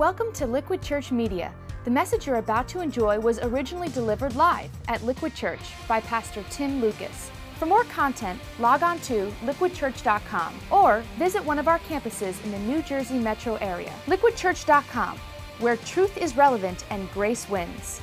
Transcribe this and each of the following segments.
Welcome to Liquid Church Media. The message you're about to enjoy was originally delivered live at Liquid Church by Pastor Tim Lucas. For more content, log on to liquidchurch.com or visit one of our campuses in the New Jersey metro area. Liquidchurch.com, where truth is relevant and grace wins.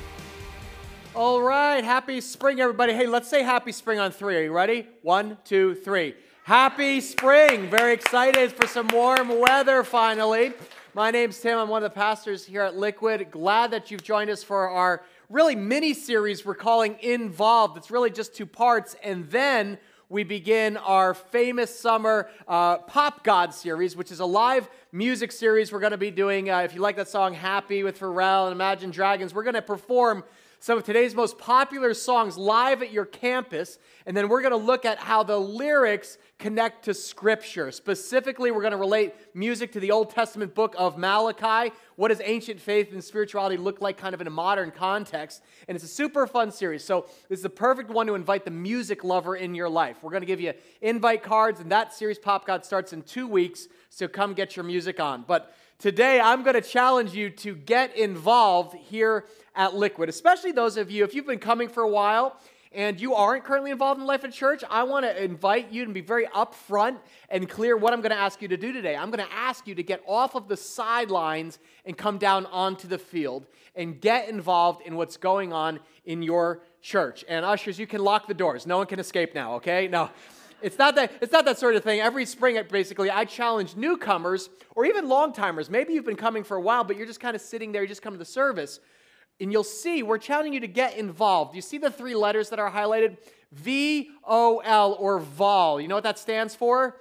All right, happy spring, everybody. Hey, let's say happy spring on three. Are you ready? One, two, three. Happy spring. Very excited for some warm weather finally. My name's Tim. I'm one of the pastors here at Liquid. Glad that you've joined us for our really mini series we're calling Involved. It's really just two parts. And then we begin our famous summer uh, Pop God series, which is a live music series we're going to be doing. Uh, if you like that song Happy with Pharrell and Imagine Dragons, we're going to perform some of today's most popular songs live at your campus, and then we're going to look at how the lyrics connect to Scripture. Specifically, we're going to relate music to the Old Testament book of Malachi. What does ancient faith and spirituality look like kind of in a modern context? And it's a super fun series. So, this is the perfect one to invite the music lover in your life. We're going to give you invite cards, and that series, Pop God, starts in two weeks. So, come get your music on. But today, I'm going to challenge you to get involved here at Liquid, especially those of you, if you've been coming for a while and you aren't currently involved in life at church, I want to invite you to be very upfront and clear what I'm going to ask you to do today. I'm going to ask you to get off of the sidelines and come down onto the field and get involved in what's going on in your church. And ushers, you can lock the doors. No one can escape now, okay? No. It's not that it's not that sort of thing. Every spring basically I challenge newcomers or even long timers. Maybe you've been coming for a while but you're just kind of sitting there, you just come to the service and you'll see we're challenging you to get involved. You see the three letters that are highlighted? V O L or VOL. You know what that stands for?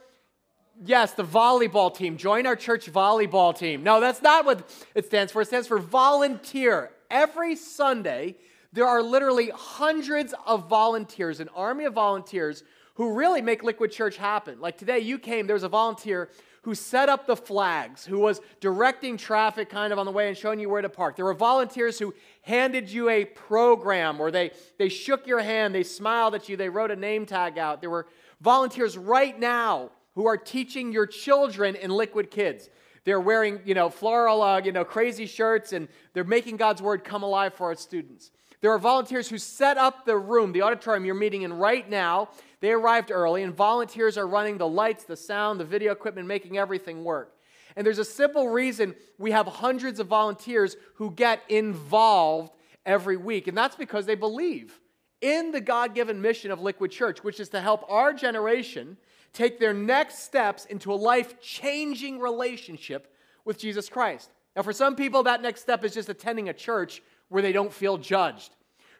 Yes, the volleyball team. Join our church volleyball team. No, that's not what it stands for. It stands for volunteer. Every Sunday, there are literally hundreds of volunteers, an army of volunteers who really make Liquid Church happen. Like today, you came, there was a volunteer who set up the flags, who was directing traffic kind of on the way and showing you where to park. There were volunteers who handed you a program or they, they shook your hand, they smiled at you, they wrote a name tag out. There were volunteers right now who are teaching your children in Liquid Kids. They're wearing, you know, floral, uh, you know, crazy shirts, and they're making God's word come alive for our students. There are volunteers who set up the room, the auditorium you're meeting in right now. They arrived early, and volunteers are running the lights, the sound, the video equipment, making everything work. And there's a simple reason we have hundreds of volunteers who get involved every week, and that's because they believe in the God given mission of Liquid Church, which is to help our generation take their next steps into a life changing relationship with Jesus Christ. Now, for some people, that next step is just attending a church where they don't feel judged.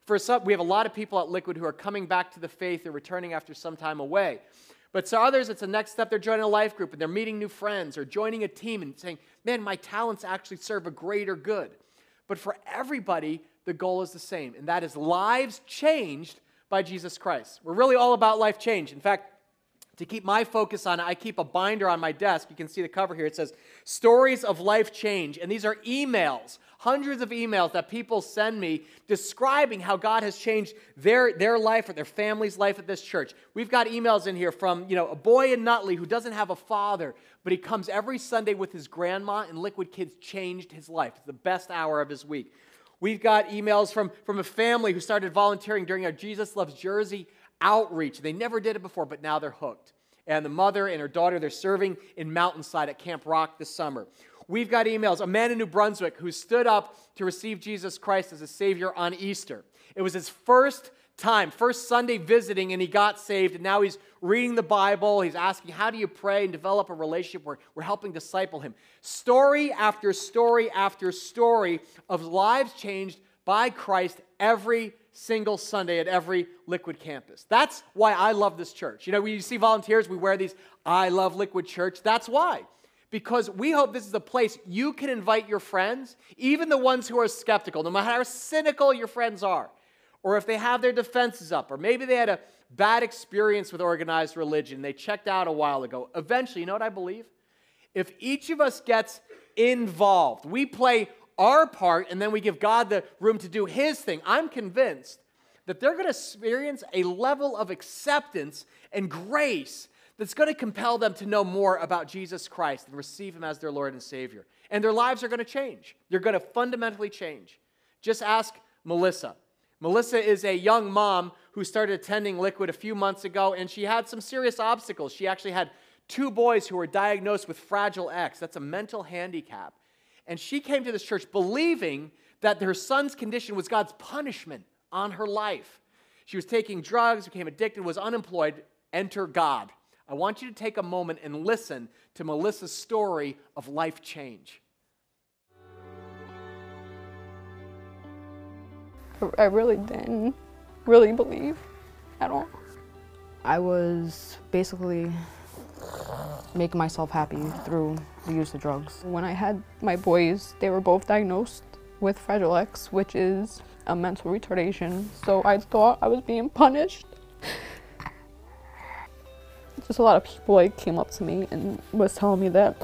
For some, we have a lot of people at Liquid who are coming back to the faith or returning after some time away. But to others, it's the next step. They're joining a life group and they're meeting new friends or joining a team and saying, man, my talents actually serve a greater good. But for everybody, the goal is the same, and that is lives changed by Jesus Christ. We're really all about life change. In fact, to keep my focus on it, I keep a binder on my desk. You can see the cover here. It says Stories of Life Change. And these are emails, hundreds of emails that people send me describing how God has changed their, their life or their family's life at this church. We've got emails in here from, you know, a boy in Nutley who doesn't have a father, but he comes every Sunday with his grandma, and Liquid Kids changed his life. It's the best hour of his week. We've got emails from, from a family who started volunteering during our Jesus Loves Jersey outreach. They never did it before, but now they're hooked. And the mother and her daughter, they're serving in Mountainside at Camp Rock this summer. We've got emails. A man in New Brunswick who stood up to receive Jesus Christ as a Savior on Easter. It was his first time, first Sunday visiting, and he got saved. And now he's reading the Bible. He's asking, How do you pray and develop a relationship? We're, we're helping disciple him. Story after story after story of lives changed by Christ every single Sunday at every Liquid campus. That's why I love this church. You know, when you see volunteers, we wear these I love Liquid Church. That's why. Because we hope this is a place you can invite your friends, even the ones who are skeptical, no matter how cynical your friends are, or if they have their defenses up, or maybe they had a bad experience with organized religion, they checked out a while ago. Eventually, you know what I believe? If each of us gets involved, we play our part and then we give God the room to do His thing, I'm convinced that they're going to experience a level of acceptance and grace that's going to compel them to know more about Jesus Christ and receive Him as their Lord and Savior. And their lives are going to change. They're going to fundamentally change. Just ask Melissa. Melissa is a young mom who started attending Liquid a few months ago, and she had some serious obstacles. She actually had two boys who were diagnosed with Fragile X. That's a mental handicap. And she came to this church believing that her son's condition was God's punishment on her life. She was taking drugs, became addicted, was unemployed. Enter God. I want you to take a moment and listen to Melissa's story of life change. I really didn't really believe at all. I was basically making myself happy through the use of drugs. When I had my boys, they were both diagnosed with Fragile X, which is a mental retardation. So I thought I was being punished. Just a lot of people like came up to me and was telling me that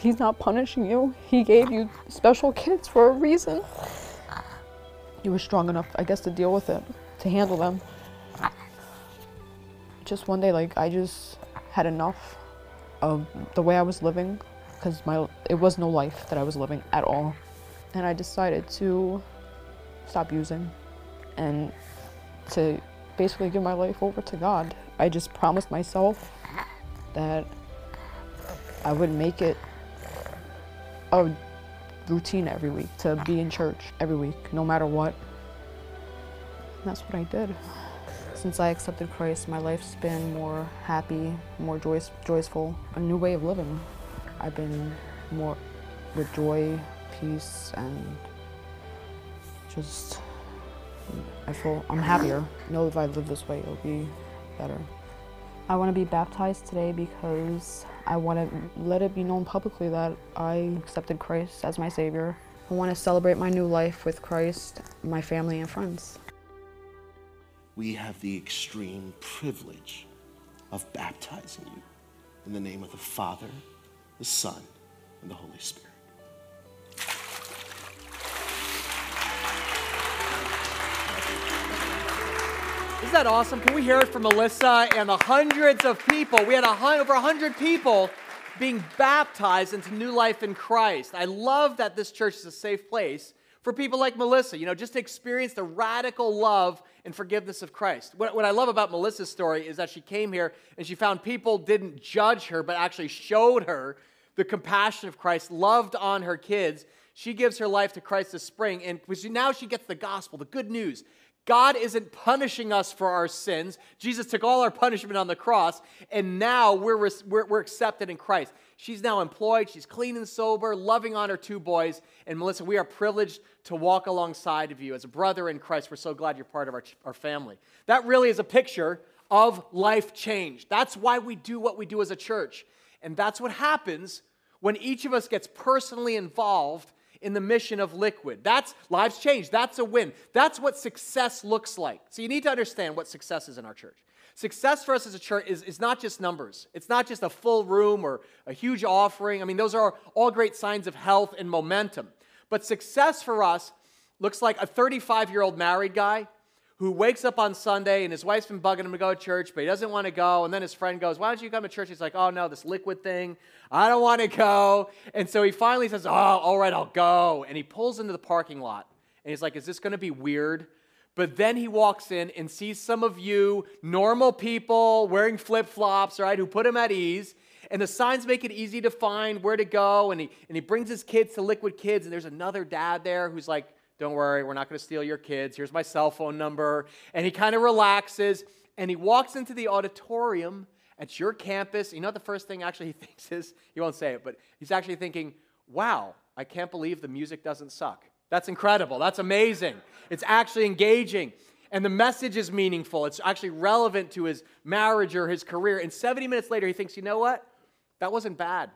he's not punishing you. He gave you special kids for a reason. You were strong enough, I guess, to deal with it, to handle them. Just one day, like I just had enough of the way I was living because my it was no life that I was living at all. And I decided to stop using and to basically give my life over to God. I just promised myself that I would make it a routine every week to be in church every week, no matter what. And that's what I did. Since I accepted Christ, my life's been more happy, more joyous, joyful, a new way of living. I've been more with joy, peace, and just, I feel I'm happier. I know if I live this way, it'll be better. I want to be baptized today because I want to let it be known publicly that I accepted Christ as my Savior. I want to celebrate my new life with Christ, my family, and friends we have the extreme privilege of baptizing you in the name of the Father, the Son, and the Holy Spirit. Isn't that awesome? Can we hear it from Melissa and the hundreds of people? We had a, over 100 people being baptized into new life in Christ. I love that this church is a safe place for people like Melissa, you know, just to experience the radical love and forgiveness of Christ. What, what, I love about Melissa's story is that she came here and she found people didn't judge her, but actually showed her the compassion of Christ, loved on her kids. She gives her life to Christ this spring, and now she gets the gospel, the good news. God isn't punishing us for our sins. Jesus took all our punishment on the cross, and now we're, we're, we're accepted in Christ. She's now employed, she's clean and sober, loving on her two boys. And Melissa, we are privileged to walk alongside of you as a brother in Christ. We're so glad you're part of our, our family. That really is a picture of life change. That's why we do what we do as a church. And that's what happens when each of us gets personally involved in the mission of Liquid. That's lives change. That's a win. That's what success looks like. So you need to understand what success is in our church. Success for us as a church is, is not just numbers. It's not just a full room or a huge offering. I mean, those are all great signs of health and momentum. But success for us looks like a 35 year old married guy who wakes up on Sunday and his wife's been bugging him to go to church, but he doesn't want to go. And then his friend goes, Why don't you come to church? He's like, Oh, no, this liquid thing. I don't want to go. And so he finally says, Oh, all right, I'll go. And he pulls into the parking lot. And he's like, Is this going to be weird? But then he walks in and sees some of you, normal people wearing flip flops, right, who put him at ease. And the signs make it easy to find where to go. And he, and he brings his kids to Liquid Kids. And there's another dad there who's like, Don't worry, we're not going to steal your kids. Here's my cell phone number. And he kind of relaxes and he walks into the auditorium at your campus. You know the first thing actually he thinks is? He won't say it, but he's actually thinking, Wow, I can't believe the music doesn't suck. That's incredible. That's amazing. It's actually engaging. And the message is meaningful. It's actually relevant to his marriage or his career. And 70 minutes later, he thinks, you know what? That wasn't bad.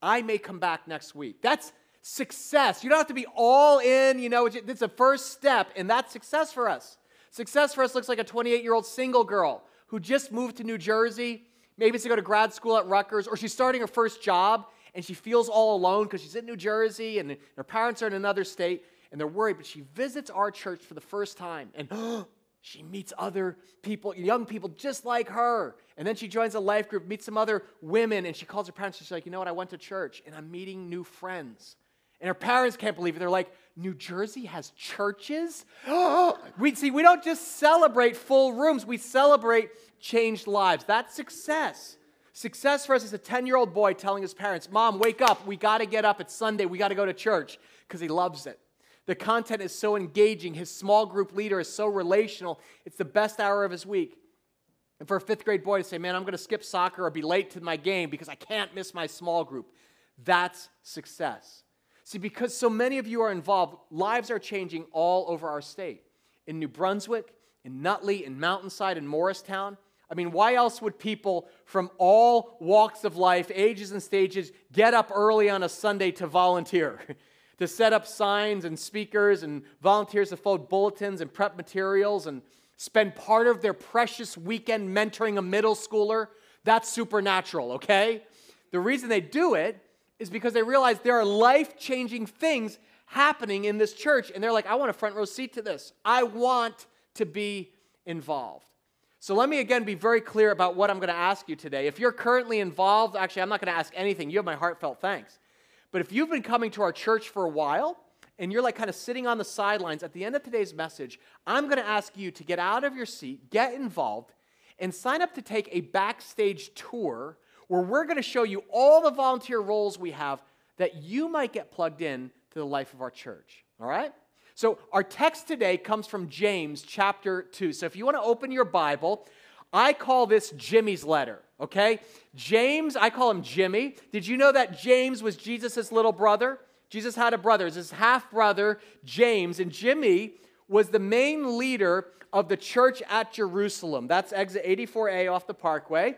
I may come back next week. That's success. You don't have to be all in, you know, it's a first step, and that's success for us. Success for us looks like a 28 year old single girl who just moved to New Jersey. Maybe it's to go to grad school at Rutgers, or she's starting her first job and she feels all alone because she's in New Jersey and her parents are in another state and they're worried, but she visits our church for the first time and She meets other people, young people just like her. And then she joins a life group, meets some other women, and she calls her parents. She's like, you know what? I went to church and I'm meeting new friends. And her parents can't believe it. They're like, New Jersey has churches? we see, we don't just celebrate full rooms, we celebrate changed lives. That's success. Success for us is a 10 year old boy telling his parents, Mom, wake up. We got to get up. It's Sunday. We got to go to church because he loves it. The content is so engaging. His small group leader is so relational. It's the best hour of his week. And for a fifth grade boy to say, Man, I'm going to skip soccer or be late to my game because I can't miss my small group, that's success. See, because so many of you are involved, lives are changing all over our state. In New Brunswick, in Nutley, in Mountainside, in Morristown. I mean, why else would people from all walks of life, ages and stages, get up early on a Sunday to volunteer? to set up signs and speakers and volunteers to fold bulletins and prep materials and spend part of their precious weekend mentoring a middle schooler? That's supernatural, okay? The reason they do it is because they realize there are life changing things happening in this church. And they're like, I want a front row seat to this. I want to be involved. So let me again be very clear about what I'm going to ask you today. If you're currently involved, actually, I'm not going to ask anything. You have my heartfelt thanks. But if you've been coming to our church for a while, and you're like kind of sitting on the sidelines, at the end of today's message, I'm going to ask you to get out of your seat, get involved, and sign up to take a backstage tour where we're going to show you all the volunteer roles we have that you might get plugged in to the life of our church. All right? So, our text today comes from James chapter 2. So, if you want to open your Bible, I call this Jimmy's letter, okay? James, I call him Jimmy. Did you know that James was Jesus' little brother? Jesus had a brother, his half brother, James, and Jimmy was the main leader of the church at Jerusalem. That's exit 84A off the parkway.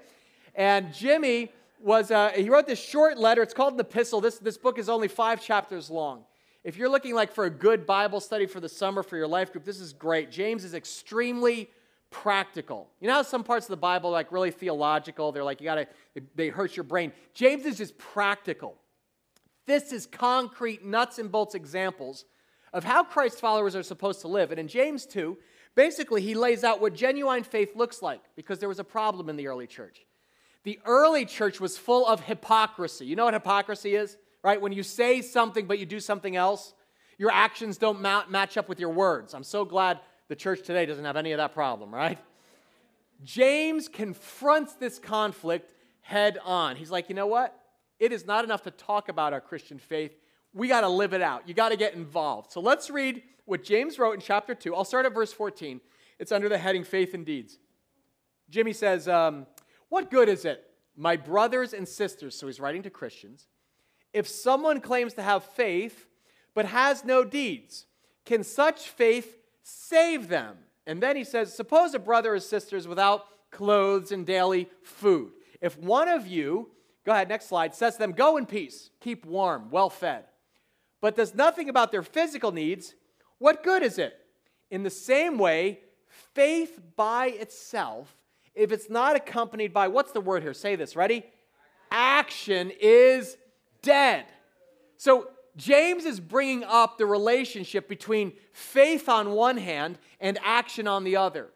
And Jimmy was, uh, he wrote this short letter. It's called an epistle. This, this book is only five chapters long. If you're looking like for a good Bible study for the summer for your life group, this is great. James is extremely practical. You know how some parts of the Bible like really theological, they're like you got to they hurt your brain. James is just practical. This is concrete nuts and bolts examples of how Christ followers are supposed to live. And in James 2, basically he lays out what genuine faith looks like because there was a problem in the early church. The early church was full of hypocrisy. You know what hypocrisy is? Right? When you say something but you do something else, your actions don't match up with your words. I'm so glad the church today doesn't have any of that problem, right? James confronts this conflict head on. He's like, you know what? It is not enough to talk about our Christian faith. We got to live it out. You got to get involved. So let's read what James wrote in chapter 2. I'll start at verse 14. It's under the heading Faith and Deeds. Jimmy says, um, what good is it, my brothers and sisters, so he's writing to Christians, if someone claims to have faith but has no deeds? Can such faith save them? And then he says, Suppose a brother or sister is without clothes and daily food. If one of you, go ahead, next slide, says to them, Go in peace, keep warm, well fed, but does nothing about their physical needs, what good is it? In the same way, faith by itself if it's not accompanied by, what's the word here? Say this, ready? Action is dead. So James is bringing up the relationship between faith on one hand and action on the other.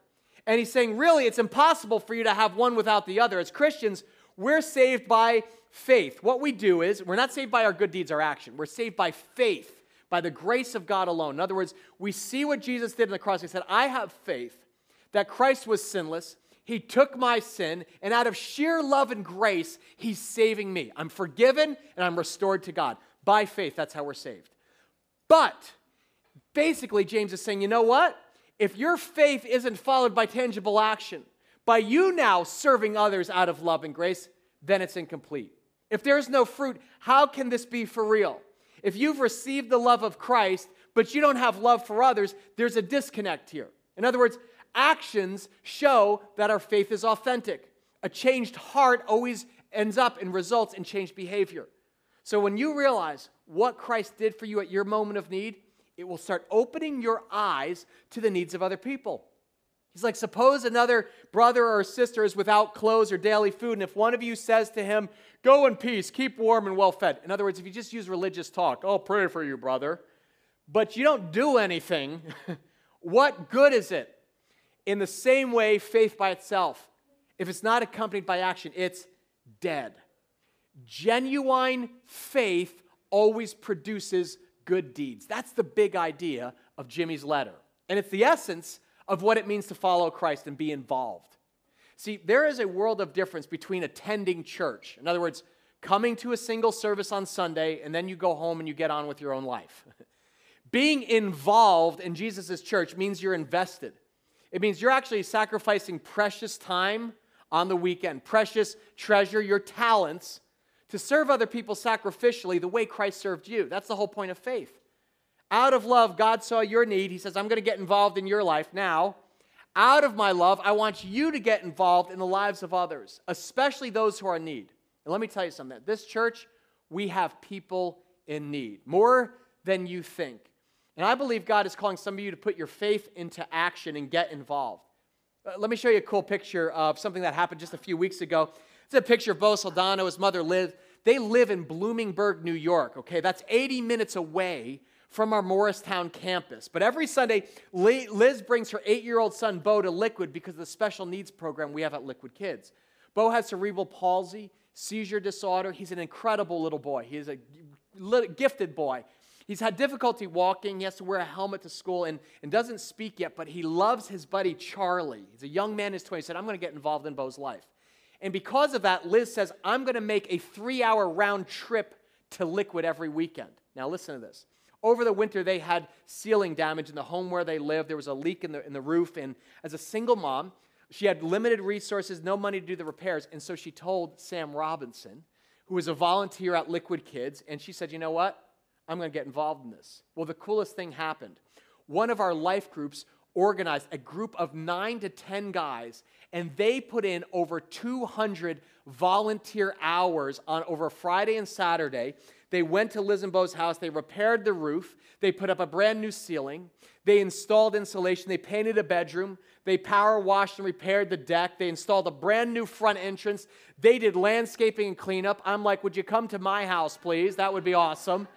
And he's saying, really, it's impossible for you to have one without the other. As Christians, we're saved by faith. What we do is, we're not saved by our good deeds, our action. We're saved by faith, by the grace of God alone. In other words, we see what Jesus did on the cross. He said, I have faith that Christ was sinless, he took my sin, and out of sheer love and grace, He's saving me. I'm forgiven and I'm restored to God. By faith, that's how we're saved. But basically, James is saying, you know what? If your faith isn't followed by tangible action, by you now serving others out of love and grace, then it's incomplete. If there's no fruit, how can this be for real? If you've received the love of Christ, but you don't have love for others, there's a disconnect here. In other words, actions show that our faith is authentic. A changed heart always ends up and results in changed behavior. So when you realize what Christ did for you at your moment of need, it will start opening your eyes to the needs of other people. He's like, suppose another brother or sister is without clothes or daily food, and if one of you says to him, Go in peace, keep warm and well fed. In other words, if you just use religious talk, I'll pray for you, brother, but you don't do anything, what good is it? In the same way, faith by itself, if it's not accompanied by action, it's dead. Genuine faith always produces good deeds. That's the big idea of Jimmy's letter. And it's the essence of what it means to follow Christ and be involved. See, there is a world of difference between attending church, in other words, coming to a single service on Sunday, and then you go home and you get on with your own life. Being involved in Jesus' church means you're invested. It means you're actually sacrificing precious time on the weekend, precious treasure, your talents to serve other people sacrificially the way Christ served you. That's the whole point of faith. Out of love, God saw your need. He says, I'm going to get involved in your life now. Out of my love, I want you to get involved in the lives of others, especially those who are in need. And let me tell you something this church, we have people in need, more than you think. And I believe God is calling some of you to put your faith into action and get involved. Uh, let me show you a cool picture of something that happened just a few weeks ago. It's a picture of Bo Saldano, his mother Liz. They live in Bloomingburg, New York, okay? That's 80 minutes away from our Morristown campus. But every Sunday, Liz brings her eight year old son, Bo, to Liquid because of the special needs program we have at Liquid Kids. Bo has cerebral palsy, seizure disorder. He's an incredible little boy. He is a gifted boy. He's had difficulty walking. He has to wear a helmet to school and, and doesn't speak yet, but he loves his buddy Charlie. He's a young man in his 20s. He said, I'm going to get involved in Bo's life. And because of that, Liz says, I'm going to make a three hour round trip to Liquid every weekend. Now, listen to this. Over the winter, they had ceiling damage in the home where they lived. There was a leak in the, in the roof. And as a single mom, she had limited resources, no money to do the repairs. And so she told Sam Robinson, who was a volunteer at Liquid Kids, and she said, You know what? I'm going to get involved in this. Well, the coolest thing happened. One of our life groups organized a group of nine to 10 guys, and they put in over 200 volunteer hours on over Friday and Saturday. They went to Liz and Bo's house, they repaired the roof, they put up a brand new ceiling, they installed insulation, they painted a bedroom, they power washed and repaired the deck, they installed a brand new front entrance, they did landscaping and cleanup. I'm like, would you come to my house, please? That would be awesome.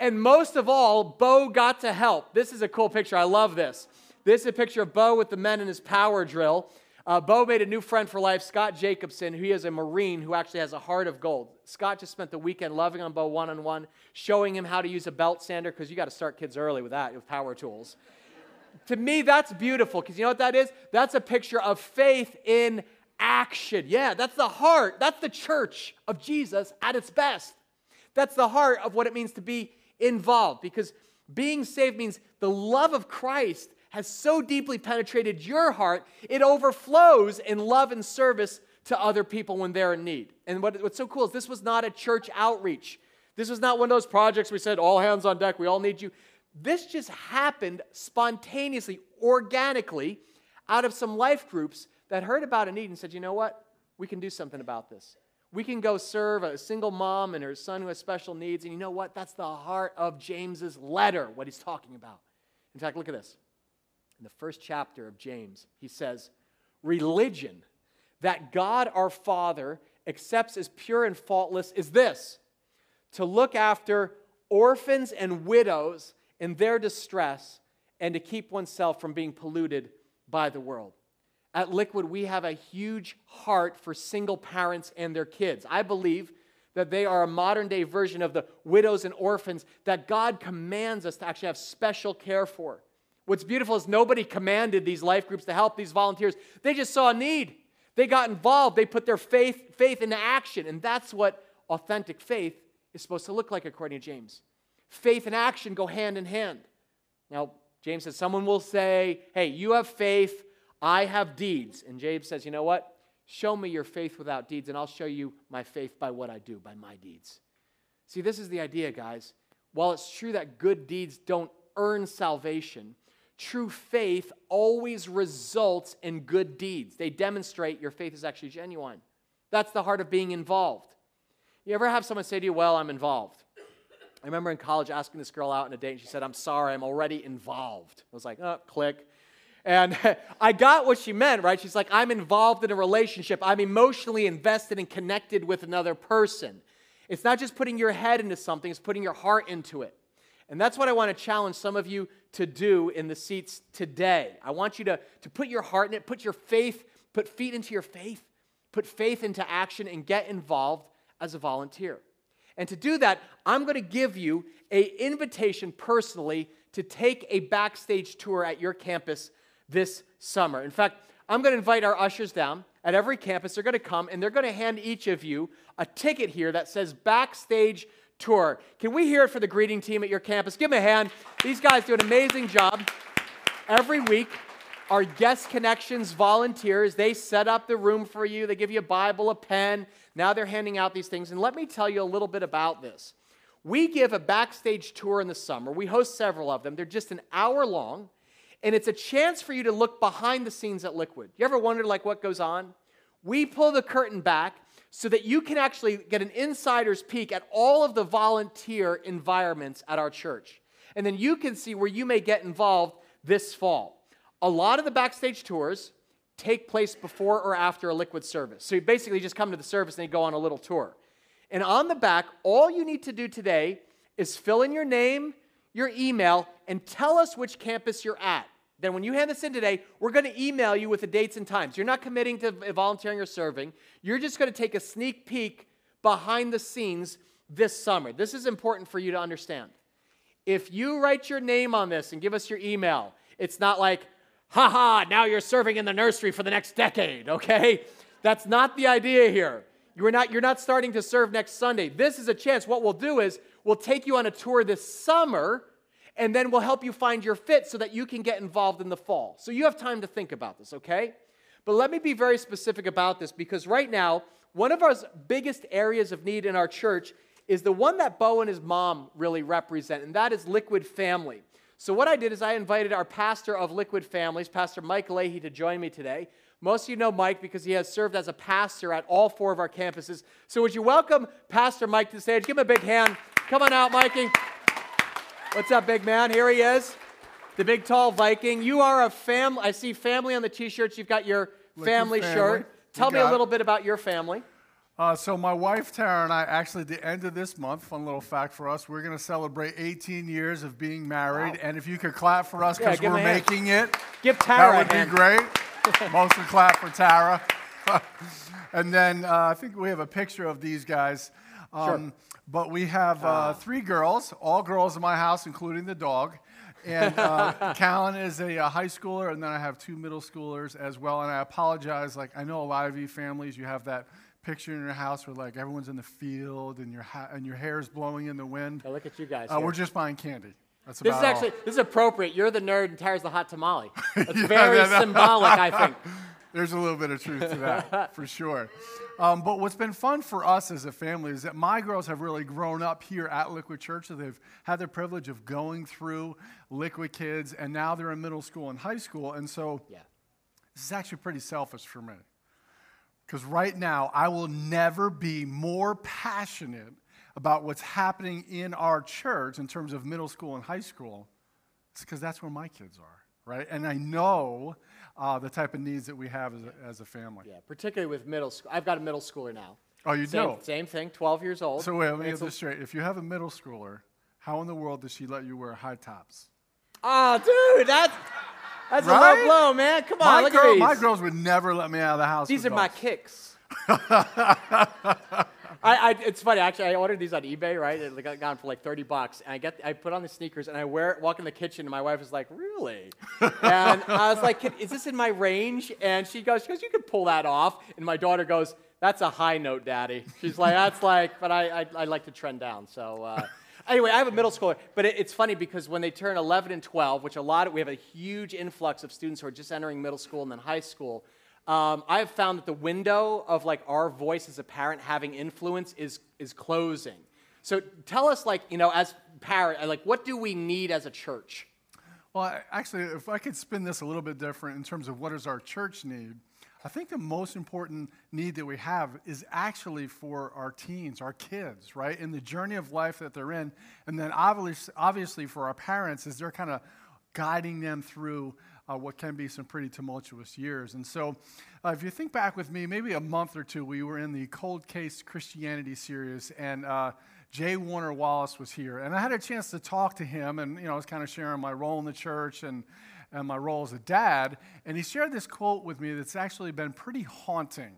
And most of all, Bo got to help. This is a cool picture. I love this. This is a picture of Bo with the men in his power drill. Uh, Bo made a new friend for life, Scott Jacobson, who is a Marine who actually has a heart of gold. Scott just spent the weekend loving on Bo one on one, showing him how to use a belt sander, because you got to start kids early with that, with power tools. to me, that's beautiful, because you know what that is? That's a picture of faith in action. Yeah, that's the heart. That's the church of Jesus at its best. That's the heart of what it means to be involved because being saved means the love of Christ has so deeply penetrated your heart, it overflows in love and service to other people when they're in need. And what, what's so cool is this was not a church outreach. This was not one of those projects we said, all hands on deck, we all need you. This just happened spontaneously, organically, out of some life groups that heard about a need and said, you know what? We can do something about this. We can go serve a single mom and her son who has special needs. And you know what? That's the heart of James's letter, what he's talking about. In fact, look at this. In the first chapter of James, he says, Religion that God our Father accepts as pure and faultless is this to look after orphans and widows in their distress and to keep oneself from being polluted by the world. At Liquid, we have a huge heart for single parents and their kids. I believe that they are a modern day version of the widows and orphans that God commands us to actually have special care for. What's beautiful is nobody commanded these life groups to help these volunteers. They just saw a need. They got involved. They put their faith, faith into action. And that's what authentic faith is supposed to look like, according to James. Faith and action go hand in hand. Now, James says, someone will say, hey, you have faith, I have deeds. And James says, You know what? Show me your faith without deeds, and I'll show you my faith by what I do, by my deeds. See, this is the idea, guys. While it's true that good deeds don't earn salvation, true faith always results in good deeds. They demonstrate your faith is actually genuine. That's the heart of being involved. You ever have someone say to you, Well, I'm involved? I remember in college asking this girl out on a date, and she said, I'm sorry, I'm already involved. I was like, Oh, click. And I got what she meant, right? She's like, I'm involved in a relationship. I'm emotionally invested and connected with another person. It's not just putting your head into something, it's putting your heart into it. And that's what I want to challenge some of you to do in the seats today. I want you to, to put your heart in it, put your faith, put feet into your faith, put faith into action, and get involved as a volunteer. And to do that, I'm going to give you a invitation personally to take a backstage tour at your campus this summer. In fact, I'm going to invite our ushers down at every campus. They're going to come and they're going to hand each of you a ticket here that says backstage tour. Can we hear it for the greeting team at your campus? Give them a hand. These guys do an amazing job every week. Our guest connections volunteers, they set up the room for you. They give you a Bible, a pen. Now they're handing out these things. And let me tell you a little bit about this. We give a backstage tour in the summer. We host several of them. They're just an hour long, and it's a chance for you to look behind the scenes at Liquid. You ever wondered like what goes on? We pull the curtain back so that you can actually get an insider's peek at all of the volunteer environments at our church. And then you can see where you may get involved this fall. A lot of the backstage tours take place before or after a liquid service. So you basically just come to the service and you go on a little tour. And on the back, all you need to do today is fill in your name, your email, and tell us which campus you're at. Then, when you hand this in today, we're going to email you with the dates and times. You're not committing to volunteering or serving. You're just going to take a sneak peek behind the scenes this summer. This is important for you to understand. If you write your name on this and give us your email, it's not like, haha, now you're serving in the nursery for the next decade, okay? That's not the idea here. You're not, you're not starting to serve next Sunday. This is a chance. What we'll do is we'll take you on a tour this summer and then we'll help you find your fit so that you can get involved in the fall. So you have time to think about this, okay? But let me be very specific about this because right now, one of our biggest areas of need in our church is the one that Bo and his mom really represent, and that is Liquid Family. So, what I did is I invited our pastor of Liquid Families, Pastor Mike Leahy, to join me today. Most of you know Mike because he has served as a pastor at all four of our campuses. So, would you welcome Pastor Mike to the stage? Give him a big hand. Come on out, Mikey. What's up, big man? Here he is, the big tall Viking. You are a family. I see family on the t-shirts. You've got your family, family, shirt. Tell me a little bit about your family. Uh, so my wife Tara and I actually at the end of this month, fun little fact for us, we're going to celebrate 18 years of being married. Wow. And if you could clap for us because yeah, we're making it, give Tara that would be great. Mostly clap for Tara. and then uh, I think we have a picture of these guys. Um, sure. But we have uh, ah. three girls, all girls in my house, including the dog. And uh, Callan is a, a, high schooler, and then I have two middle schoolers as well. And I apologize. Like I know a lot of you families, you have that picture in your house where like everyone's in the field and your ha- and your hair is blowing in the wind. look at you guys. Uh, we're just buying candy. That's this is actually this is appropriate. You're the nerd and Tara's the hot tamale. It's yeah, very symbolic, I think. There's a little bit of truth to that, for sure. Um, but what's been fun for us as a family is that my girls have really grown up here at Liquid Church. So they've had the privilege of going through Liquid Kids, and now they're in middle school and high school. And so yeah. this is actually pretty selfish for me. Because right now, I will never be more passionate about what's happening in our church in terms of middle school and high school. It's because that's where my kids are, right? And I know uh, the type of needs that we have as a, as a family. Yeah, particularly with middle school. I've got a middle schooler now. Oh, you same, do? Same thing, 12 years old. So wait, let me get this straight. If you have a middle schooler, how in the world does she let you wear high tops? Oh, dude, that's that's right? a low blow, man. Come on, my look girl, at these. My girls would never let me out of the house. These are my kicks. I, I, it's funny actually. I ordered these on eBay, right? It got gone for like thirty bucks, and I get I put on the sneakers and I wear walk in the kitchen, and my wife is like, "Really?" and I was like, "Is this in my range?" And she goes, "She goes, you can pull that off." And my daughter goes, "That's a high note, Daddy." She's like, "That's like," but I I, I like to trend down, so. Uh, anyway, I have a middle schooler, but it, it's funny because when they turn 11 and 12, which a lot of, we have a huge influx of students who are just entering middle school and then high school, um, I have found that the window of like our voice as a parent having influence is is closing. So tell us, like you know, as parent, like what do we need as a church? Well, actually, if I could spin this a little bit different in terms of what does our church need, I think the most important need that we have is actually for our teens, our kids, right? In the journey of life that they're in. And then obviously, obviously for our parents, is they're kind of guiding them through uh, what can be some pretty tumultuous years. And so, uh, if you think back with me, maybe a month or two, we were in the Cold Case Christianity series, and uh, J. Warner Wallace was here. And I had a chance to talk to him, and you know, I was kind of sharing my role in the church and, and my role as a dad. And he shared this quote with me that's actually been pretty haunting.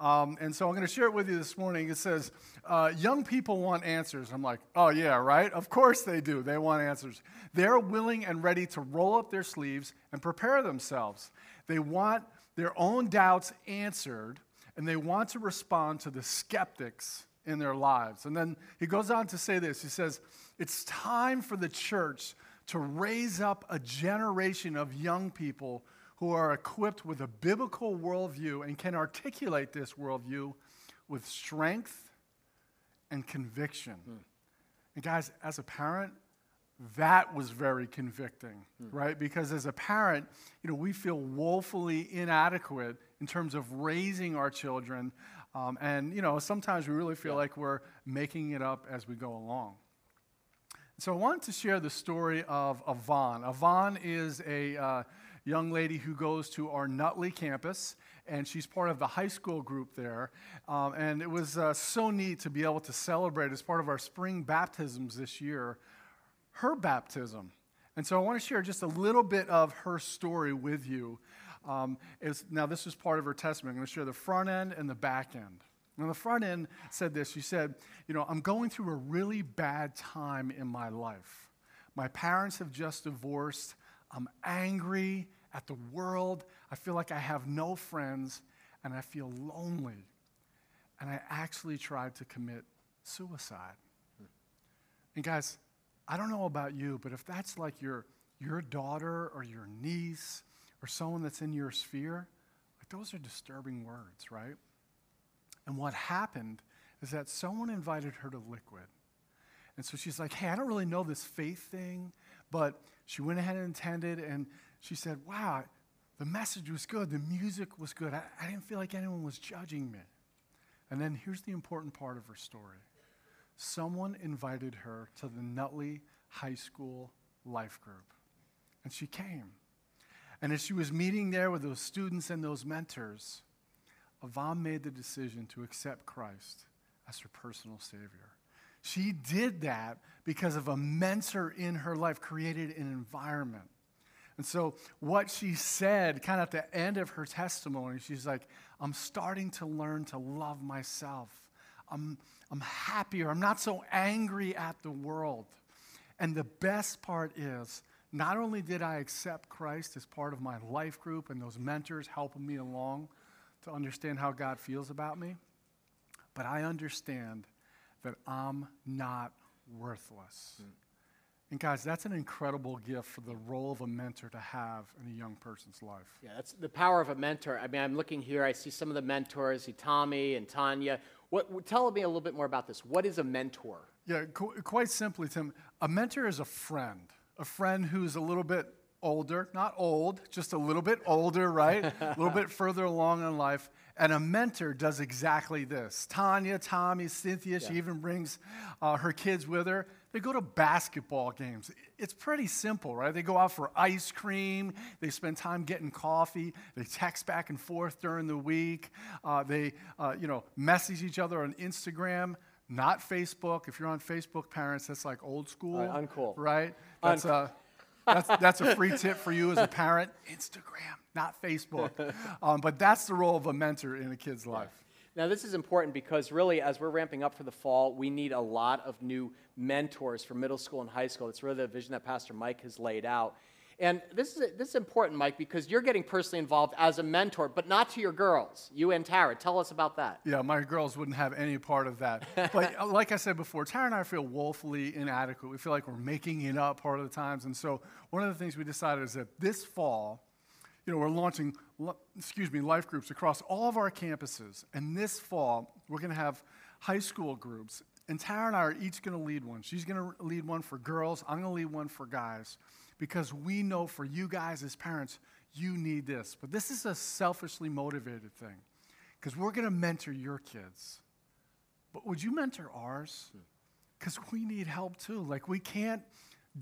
Um, and so I'm going to share it with you this morning. It says, uh, Young people want answers. I'm like, oh, yeah, right? Of course they do. They want answers. They're willing and ready to roll up their sleeves and prepare themselves. They want their own doubts answered, and they want to respond to the skeptics in their lives. And then he goes on to say this He says, It's time for the church to raise up a generation of young people who are equipped with a biblical worldview and can articulate this worldview with strength and conviction. Hmm. And guys, as a parent, that was very convicting, hmm. right? Because as a parent, you know, we feel woefully inadequate in terms of raising our children. Um, and, you know, sometimes we really feel yeah. like we're making it up as we go along. So I wanted to share the story of Yvonne. Yvonne is a uh, young lady who goes to our Nutley campus, and she's part of the high school group there. Um, and it was uh, so neat to be able to celebrate as part of our spring baptisms this year her baptism. And so I want to share just a little bit of her story with you. Um, now, this is part of her testimony. I'm going to share the front end and the back end. On the front end said this. She said, You know, I'm going through a really bad time in my life. My parents have just divorced. I'm angry at the world. I feel like I have no friends and I feel lonely. And I actually tried to commit suicide. And guys, I don't know about you, but if that's like your, your daughter or your niece or someone that's in your sphere, like those are disturbing words, right? And what happened is that someone invited her to Liquid. And so she's like, hey, I don't really know this faith thing, but she went ahead and attended, and she said, wow, the message was good, the music was good. I, I didn't feel like anyone was judging me. And then here's the important part of her story someone invited her to the Nutley High School Life Group, and she came. And as she was meeting there with those students and those mentors, Yvonne made the decision to accept Christ as her personal Savior. She did that because of a mentor in her life, created an environment. And so, what she said, kind of at the end of her testimony, she's like, I'm starting to learn to love myself. I'm, I'm happier. I'm not so angry at the world. And the best part is, not only did I accept Christ as part of my life group and those mentors helping me along to understand how God feels about me, but I understand that I'm not worthless. Mm. And guys, that's an incredible gift for the role of a mentor to have in a young person's life. Yeah, that's the power of a mentor. I mean, I'm looking here, I see some of the mentors, Tommy and Tanya. What, tell me a little bit more about this. What is a mentor? Yeah, qu- quite simply, Tim, a mentor is a friend, a friend who's a little bit older, not old, just a little bit older, right? a little bit further along in life. And a mentor does exactly this. Tanya, Tommy, Cynthia, yeah. she even brings uh, her kids with her. They go to basketball games. It's pretty simple, right? They go out for ice cream. They spend time getting coffee. They text back and forth during the week. Uh, they, uh, you know, message each other on Instagram, not Facebook. If you're on Facebook, parents, that's like old school. Right, uncool. Right? That's, uncool. Uh, that's, that's a free tip for you as a parent. Instagram, not Facebook. Um, but that's the role of a mentor in a kid's life. Now, this is important because really, as we're ramping up for the fall, we need a lot of new mentors for middle school and high school. It's really the vision that Pastor Mike has laid out. And this is, this is important, Mike, because you're getting personally involved as a mentor, but not to your girls, you and Tara. Tell us about that. Yeah, my girls wouldn't have any part of that. but uh, like I said before, Tara and I feel woefully inadequate. We feel like we're making it up part of the times. And so one of the things we decided is that this fall, you know, we're launching, excuse me, life groups across all of our campuses. And this fall, we're going to have high school groups. And Tara and I are each going to lead one. She's going to lead one for girls. I'm going to lead one for guys because we know for you guys as parents, you need this. But this is a selfishly motivated thing because we're going to mentor your kids. But would you mentor ours? Because we need help too. Like, we can't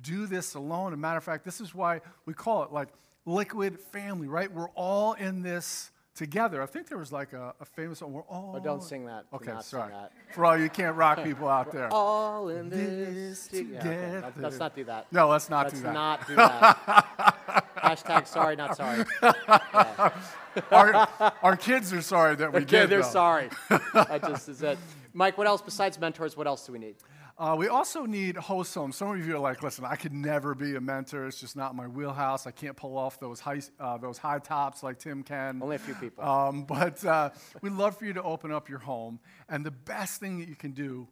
do this alone. As a matter of fact, this is why we call it like liquid family, right? We're all in this together. I think there was like a, a famous one. We're all. Oh, don't sing that. Okay, sorry. that. For all you can't rock people out there. We're All in this This together. Yeah, okay. Let's- Let's not do that. No, let's not Let's do that. not do that. Hashtag sorry, not sorry. our, our kids are sorry that we Okay, did. they're though. sorry. That just is it. Mike, what else besides mentors? What else do we need? Uh, we also need host homes. Some of you are like, listen, I could never be a mentor. It's just not my wheelhouse. I can't pull off those high, uh, those high tops like Tim can. Only a few people. Um, but uh, we'd love for you to open up your home. And the best thing that you can do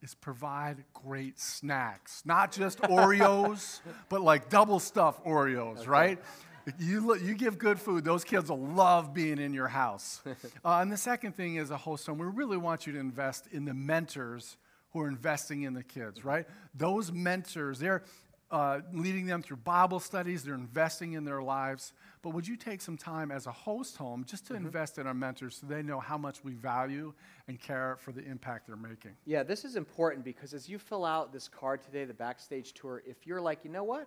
is provide great snacks. Not just Oreos, but like double stuffed Oreos, right? You, you give good food, those kids will love being in your house. Uh, and the second thing is a host home. We really want you to invest in the mentors who are investing in the kids, right? Those mentors, they're uh, leading them through Bible studies, they're investing in their lives. But would you take some time as a host home just to invest in our mentors so they know how much we value and care for the impact they're making? Yeah, this is important because as you fill out this card today, the backstage tour, if you're like, you know what?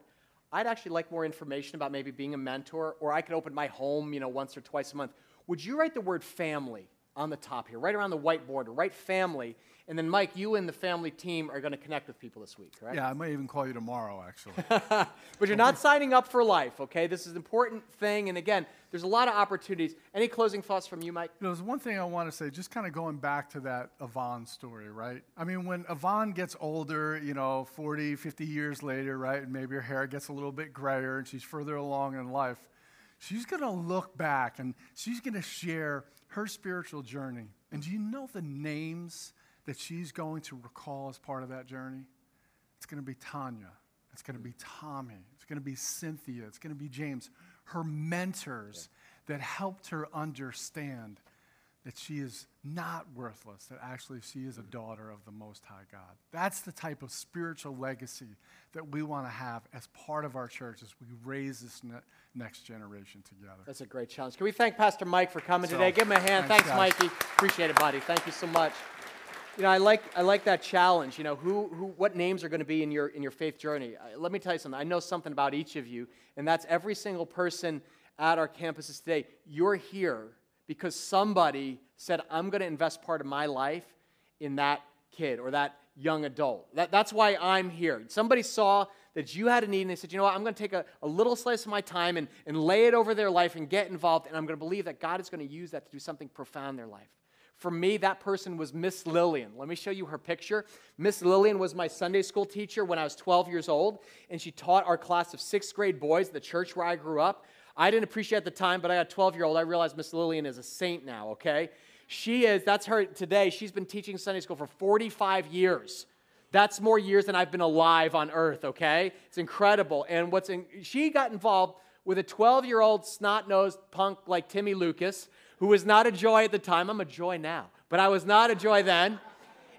I'd actually like more information about maybe being a mentor, or I could open my home, you know, once or twice a month. Would you write the word family on the top here, right around the whiteboard, write family? And then, Mike, you and the family team are going to connect with people this week, correct? Yeah, I might even call you tomorrow, actually. But you're not signing up for life, okay? This is an important thing. And again, there's a lot of opportunities. Any closing thoughts from you, Mike? You know, there's one thing I want to say, just kind of going back to that Yvonne story, right? I mean, when Yvonne gets older, you know, 40, 50 years later, right, and maybe her hair gets a little bit grayer and she's further along in life, she's going to look back and she's going to share her spiritual journey. And do you know the names that she's going to recall as part of that journey? It's going to be Tanya. It's going to be Tommy. It's going to be Cynthia. It's going to be James. Her mentors that helped her understand that she is not worthless, that actually she is a daughter of the Most High God. That's the type of spiritual legacy that we want to have as part of our church as we raise this ne- next generation together. That's a great challenge. Can we thank Pastor Mike for coming So, today? Give him a hand. thanks, Thanks. Mikey. Appreciate it, buddy. Thank you so much. You know, I like I like that challenge. You know, who who what names are going to be in your in your faith journey? Uh, let me tell you something. I know something about each of you, and that's every single person at our campuses today. You're here because somebody said, "I'm going to invest part of my life in that kid or that young adult." That, that's why I'm here. Somebody saw that you had a need and they said, you know what, I'm going to take a, a little slice of my time and, and lay it over their life and get involved, and I'm going to believe that God is going to use that to do something profound in their life. For me, that person was Miss Lillian. Let me show you her picture. Miss Lillian was my Sunday school teacher when I was 12 years old, and she taught our class of sixth grade boys the church where I grew up. I didn't appreciate at the time, but I got a 12 year old. I realized Miss Lillian is a saint now, okay? She is, that's her today. She's been teaching Sunday school for 45 years. That's more years than I've been alive on earth, okay? It's incredible. And what's in, she got involved with a 12 year old snot nosed punk like Timmy Lucas, who was not a joy at the time. I'm a joy now, but I was not a joy then.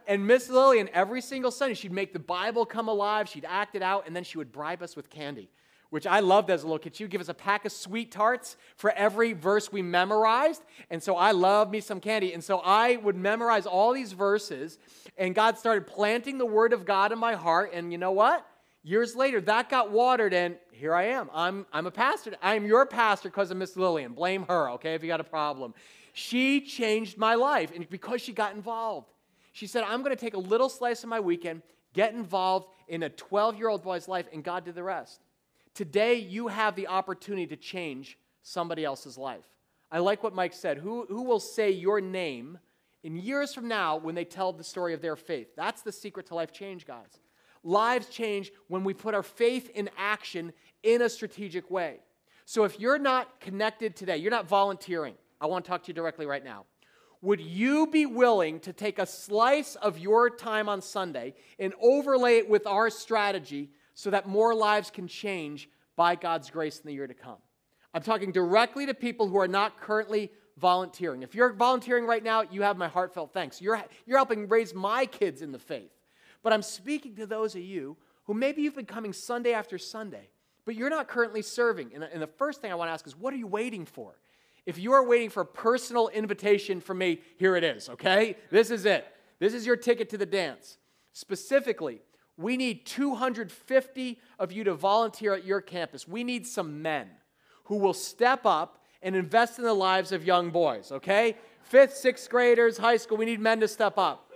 And Miss Lillian, every single Sunday, she'd make the Bible come alive, she'd act it out, and then she would bribe us with candy, which I loved as a little kid. She would give us a pack of SweeTarts for every verse we memorized. And so I loved me some candy. And so I would memorize all these verses, and God started planting the Word of God in my heart. And you know what? Years later, that got watered, and here I am. I'm, I'm a pastor. I'm your pastor because of Miss Lillian. Blame her, okay, if you got a problem. She changed my life, and because she got involved. She said, I'm going to take a little slice of my weekend, get involved in a 12 year old boy's life, and God did the rest. Today, you have the opportunity to change somebody else's life. I like what Mike said. Who, who will say your name in years from now when they tell the story of their faith? That's the secret to life change, guys. Lives change when we put our faith in action in a strategic way. So if you're not connected today, you're not volunteering, I want to talk to you directly right now. Would you be willing to take a slice of your time on Sunday and overlay it with our strategy so that more lives can change by God's grace in the year to come? I'm talking directly to people who are not currently volunteering. If you're volunteering right now, you have my heartfelt thanks. You're, you're helping raise my kids in the faith. But I'm speaking to those of you who maybe you've been coming Sunday after Sunday, but you're not currently serving. And, and the first thing I want to ask is, what are you waiting for? If you are waiting for a personal invitation from me, here it is, okay? This is it. This is your ticket to the dance. Specifically, we need 250 of you to volunteer at your campus. We need some men who will step up and invest in the lives of young boys, okay? Fifth, sixth graders, high school, we need men to step up.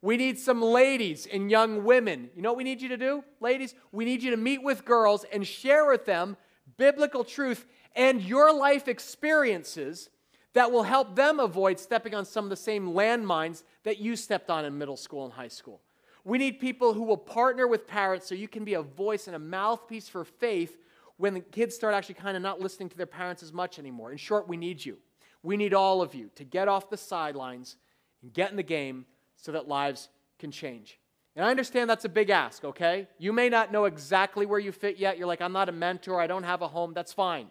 We need some ladies and young women. You know what we need you to do, ladies? We need you to meet with girls and share with them biblical truth and your life experiences that will help them avoid stepping on some of the same landmines that you stepped on in middle school and high school. We need people who will partner with parents so you can be a voice and a mouthpiece for faith when the kids start actually kind of not listening to their parents as much anymore. In short, we need you. We need all of you to get off the sidelines and get in the game so that lives can change. And I understand that's a big ask, okay? You may not know exactly where you fit yet. You're like, I'm not a mentor, I don't have a home. That's fine.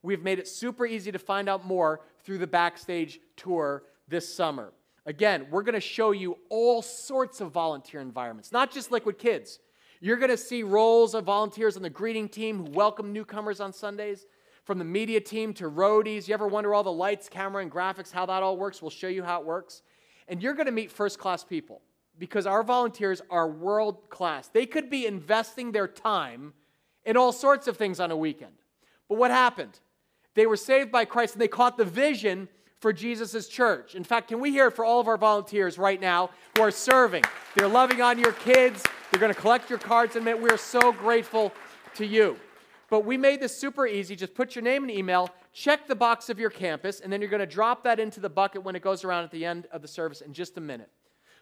We've made it super easy to find out more through the Backstage Tour this summer. Again, we're going to show you all sorts of volunteer environments, not just Liquid Kids. You're going to see roles of volunteers on the greeting team who welcome newcomers on Sundays, from the media team to roadies. You ever wonder all the lights, camera, and graphics, how that all works? We'll show you how it works. And you're going to meet first class people because our volunteers are world class. They could be investing their time in all sorts of things on a weekend. But what happened? They were saved by Christ and they caught the vision for Jesus' church. In fact, can we hear it for all of our volunteers right now who are serving? They're loving on your kids, they're going to collect your cards and we're so grateful to you. But we made this super easy. Just put your name and email, check the box of your campus, and then you're going to drop that into the bucket when it goes around at the end of the service in just a minute.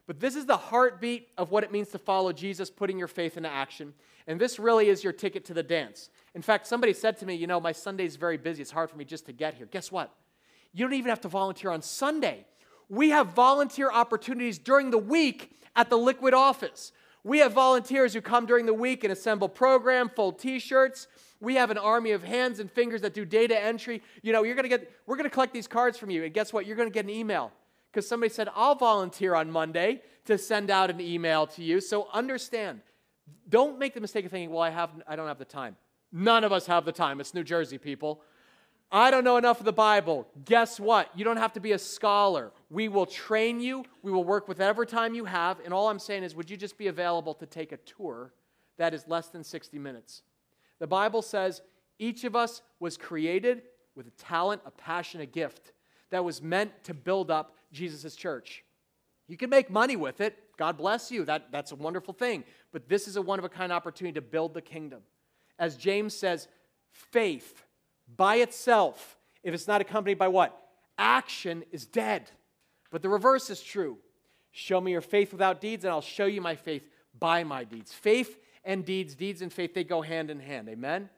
But this is the heartbeat of what it means to follow Jesus, putting your faith into action. And this really is your ticket to the dance. In fact, somebody said to me, You know, my Sunday's very busy. It's hard for me just to get here. Guess what? You don't even have to volunteer on Sunday. We have volunteer opportunities during the week at the Liquid office. We have volunteers who come during the week and assemble program, fold t-shirts. We have an army of hands and fingers that do data entry. You know, you're going to get we're going to collect these cards from you and guess what? You're going to get an email because somebody said, "I'll volunteer on Monday to send out an email to you." So understand. Don't make the mistake of thinking, "Well, I have I don't have the time." None of us have the time. It's New Jersey, people. I don't know enough of the Bible. Guess what? You don't have to be a scholar. We will train you. We will work with whatever time you have. And all I'm saying is, would you just be available to take a tour that is less than 60 minutes? The Bible says each of us was created with a talent, a passion, a gift that was meant to build up Jesus' church. You can make money with it. God bless you. That, that's a wonderful thing. But this is a one of a kind opportunity to build the kingdom. As James says, faith by itself, if it's not accompanied by what? Action is dead. But the reverse is true. Show me your faith without deeds, and I'll show you my faith by my deeds. Faith and deeds, deeds and faith, they go hand in hand. Amen?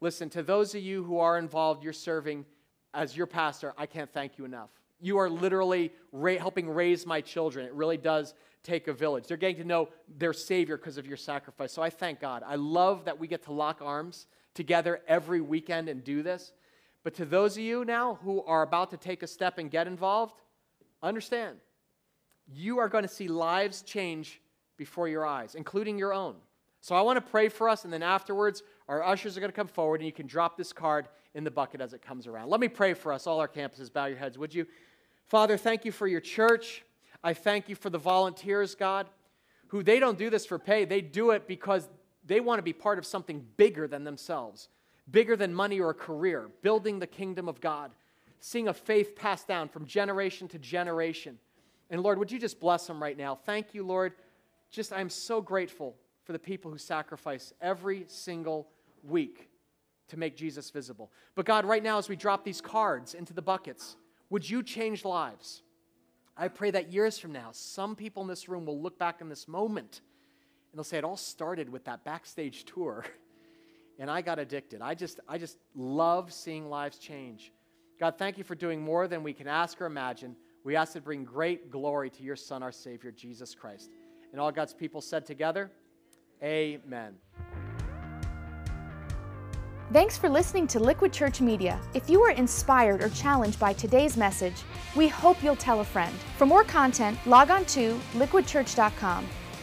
Listen, to those of you who are involved, you're serving as your pastor, I can't thank you enough. You are literally ra- helping raise my children. It really does take a village. They're getting to know their Savior because of your sacrifice. So I thank God. I love that we get to lock arms together every weekend and do this. But to those of you now who are about to take a step and get involved, understand you are going to see lives change before your eyes, including your own. So I want to pray for us, and then afterwards, our ushers are going to come forward, and you can drop this card in the bucket as it comes around. Let me pray for us, all our campuses. Bow your heads, would you? Father, thank you for your church. I thank you for the volunteers, God, who they don't do this for pay. They do it because they want to be part of something bigger than themselves, bigger than money or a career, building the kingdom of God, seeing a faith passed down from generation to generation. And Lord, would you just bless them right now? Thank you, Lord. Just, I'm so grateful for the people who sacrifice every single week to make Jesus visible. But God, right now, as we drop these cards into the buckets, would you change lives? I pray that years from now, some people in this room will look back in this moment and they'll say it all started with that backstage tour. And i got addicted. I just i just love seeing lives change. God thank you for doing more than we can ask or imagine. We ask to bring great glory to your son our savior jesus christ. And all god's people said together amen. Thanks for listening to Liquid Church Media. If you were inspired or challenged by today's message, we hope you'll tell a friend. For more content, log on to liquidchurch.com